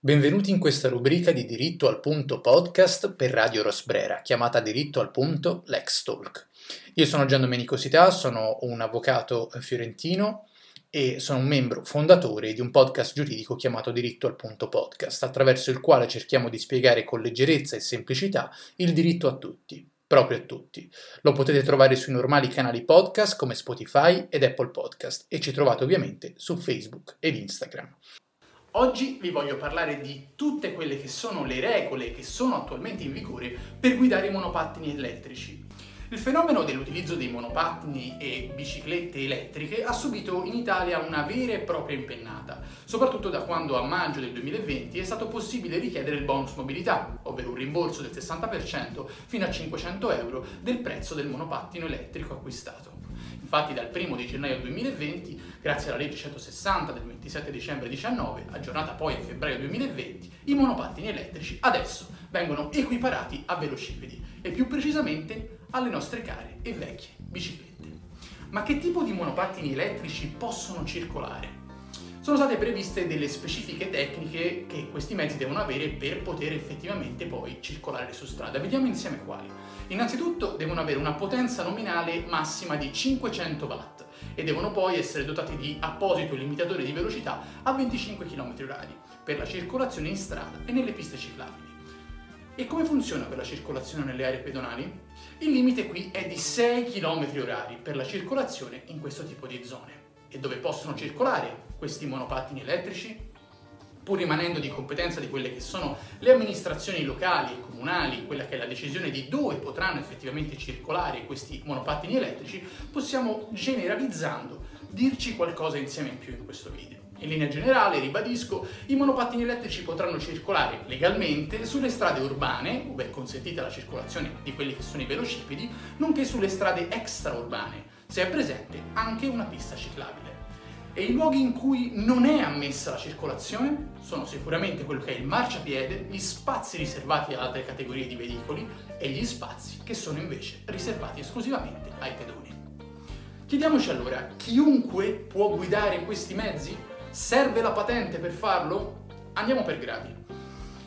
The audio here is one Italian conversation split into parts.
Benvenuti in questa rubrica di Diritto al Punto podcast per Radio Rosbrera, chiamata Diritto al Punto Lex Talk. Io sono Gian Domenico Sità, sono un avvocato fiorentino e sono un membro fondatore di un podcast giuridico chiamato Diritto al Punto podcast, attraverso il quale cerchiamo di spiegare con leggerezza e semplicità il diritto a tutti, proprio a tutti. Lo potete trovare sui normali canali podcast come Spotify ed Apple Podcast e ci trovate ovviamente su Facebook ed Instagram. Oggi vi voglio parlare di tutte quelle che sono le regole che sono attualmente in vigore per guidare i monopattini elettrici. Il fenomeno dell'utilizzo dei monopattini e biciclette elettriche ha subito in Italia una vera e propria impennata, soprattutto da quando a maggio del 2020 è stato possibile richiedere il bonus mobilità, ovvero un rimborso del 60% fino a 500 euro del prezzo del monopattino elettrico acquistato. Infatti dal 1 di gennaio 2020, grazie alla legge 160 del 27 dicembre 19, aggiornata poi a febbraio 2020, i monopattini elettrici adesso vengono equiparati a velocipedi e più precisamente alle nostre care e vecchie biciclette. Ma che tipo di monopattini elettrici possono circolare? Sono state previste delle specifiche tecniche che questi mezzi devono avere per poter effettivamente poi circolare su strada. Vediamo insieme quali. Innanzitutto devono avere una potenza nominale massima di 500 watt e devono poi essere dotati di apposito limitatore di velocità a 25 km/h per la circolazione in strada e nelle piste ciclabili. E come funziona per la circolazione nelle aree pedonali? Il limite qui è di 6 km/h per la circolazione in questo tipo di zone. E dove possono circolare questi monopattini elettrici? pur rimanendo di competenza di quelle che sono le amministrazioni locali e comunali, quella che è la decisione di dove potranno effettivamente circolare questi monopattini elettrici, possiamo generalizzando dirci qualcosa insieme in più in questo video. In linea generale, ribadisco, i monopattini elettrici potranno circolare legalmente sulle strade urbane, dove è consentita la circolazione di quelli che sono i velocipedi, nonché sulle strade extraurbane, se è presente anche una pista ciclabile. E i luoghi in cui non è ammessa la circolazione sono sicuramente quello che è il marciapiede, gli spazi riservati ad altre categorie di veicoli e gli spazi che sono invece riservati esclusivamente ai pedoni. Chiediamoci allora, chiunque può guidare questi mezzi? Serve la patente per farlo? Andiamo per gradi.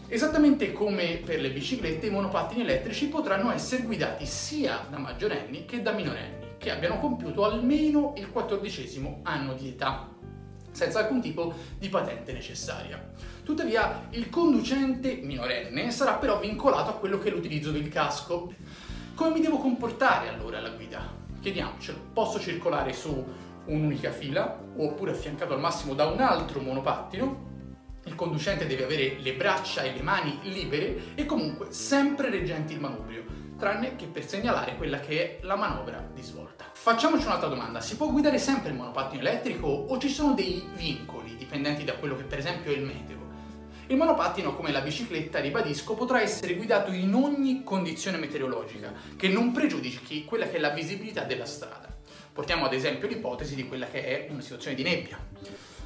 Esattamente come per le biciclette, i monopattini elettrici potranno essere guidati sia da maggiorenni che da minorenni che abbiano compiuto almeno il quattordicesimo anno di età, senza alcun tipo di patente necessaria. Tuttavia, il conducente minorenne sarà però vincolato a quello che è l'utilizzo del casco. Come mi devo comportare allora alla guida? Chiediamocelo, posso circolare su un'unica fila oppure affiancato al massimo da un altro monopattino? Il conducente deve avere le braccia e le mani libere e comunque sempre reggenti il manubrio tranne che per segnalare quella che è la manovra di svolta. Facciamoci un'altra domanda, si può guidare sempre il monopattino elettrico o ci sono dei vincoli dipendenti da quello che per esempio è il meteo? Il monopattino, come la bicicletta, ribadisco, potrà essere guidato in ogni condizione meteorologica che non pregiudichi quella che è la visibilità della strada. Portiamo ad esempio l'ipotesi di quella che è una situazione di nebbia.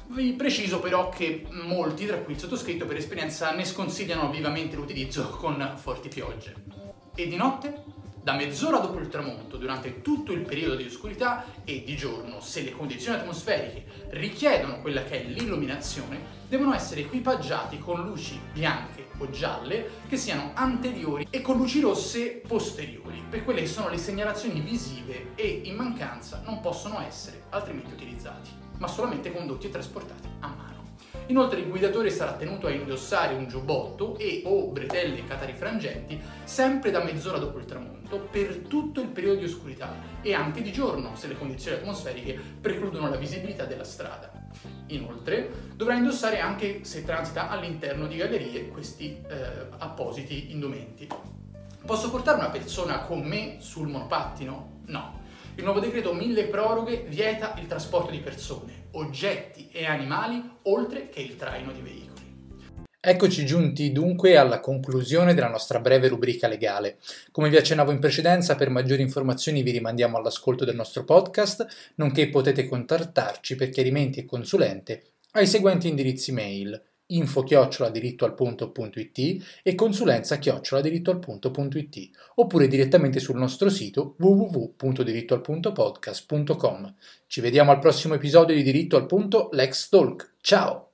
Vi preciso però che molti, tra cui il sottoscritto per esperienza, ne sconsigliano vivamente l'utilizzo con forti piogge e di notte da mezz'ora dopo il tramonto, durante tutto il periodo di oscurità e di giorno, se le condizioni atmosferiche richiedono quella che è l'illuminazione, devono essere equipaggiati con luci bianche o gialle che siano anteriori e con luci rosse posteriori, per quelle che sono le segnalazioni visive e in mancanza non possono essere altrimenti utilizzati, ma solamente condotti e trasportati a mano. Inoltre il guidatore sarà tenuto a indossare un giubbotto e o bretelle catarifrangenti sempre da mezz'ora dopo il tramonto per tutto il periodo di oscurità e anche di giorno se le condizioni atmosferiche precludono la visibilità della strada. Inoltre dovrà indossare anche se transita all'interno di gallerie questi eh, appositi indumenti. Posso portare una persona con me sul monopattino? No. Il nuovo decreto mille proroghe vieta il trasporto di persone, oggetti e animali oltre che il traino di veicoli. Eccoci giunti dunque alla conclusione della nostra breve rubrica legale. Come vi accennavo in precedenza, per maggiori informazioni vi rimandiamo all'ascolto del nostro podcast, nonché potete contattarci per chiarimenti e consulente ai seguenti indirizzi mail info chioccioladirittoalpunto.it e consulenza chioccioladirittoalpunto.it oppure direttamente sul nostro sito www.dirittoalpuntopodcast.com. Ci vediamo al prossimo episodio di Diritto al Punto Lex Talk. Ciao!